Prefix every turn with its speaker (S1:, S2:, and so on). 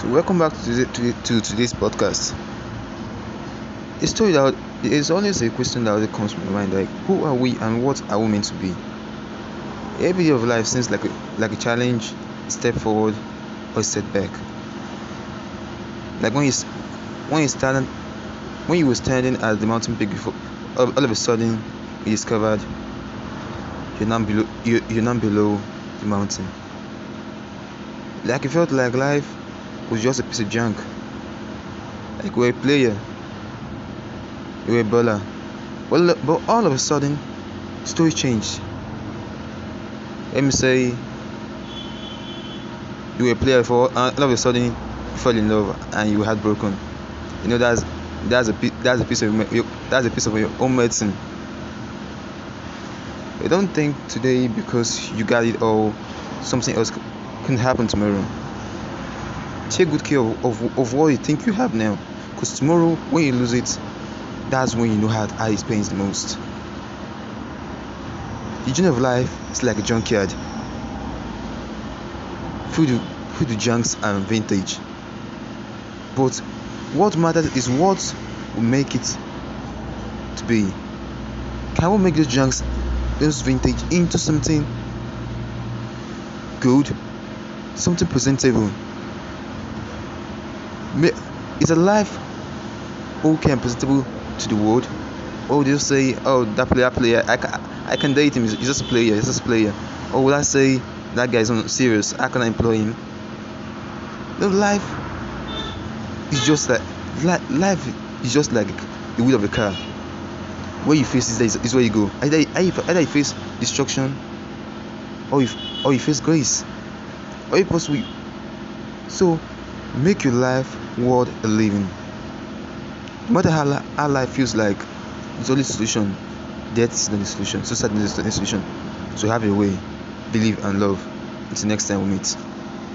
S1: So welcome back to, to, to today's podcast. A story that is always a question that always comes to my mind, like who are we and what are we meant to be? Every day of life seems like a, like a challenge, step forward, or setback. Like when you when you stand when you were standing at the mountain peak before, all, all of a sudden you discovered you're now below you, you're now below the mountain. Like it felt like life was just a piece of junk. Like we are a player, were a baller. Well, but all of a sudden, story changed. Let me say, you were a player for and all of a sudden you fell in love and you had broken. You know that's that's a that's a piece of that's a piece of your own medicine. I don't think today because you got it all, something else can happen tomorrow take good care of, of, of what you think you have now. Because tomorrow when you lose it that's when you know how, how it pains the most. The journey of life is like a junkyard. Filled with junks and vintage. But what matters is what will make it to be. Can we make those junks those vintage into something good? Something presentable is a life okay and presentable to the world. Or just say oh that player player I can, I can date him he's just a player he's just a player. Or will I say that guy is not serious I can I employ him? No life is just like life is just like the wheel of a car. Where you face is, is where you go. Either, either you face destruction or you, or you face grace. Or you possibly so Make your life worth a living. No matter how, how life feels like, it's only solution. Death is not the solution. Suicide is not the solution. So have your way, believe and love. Until next time we meet.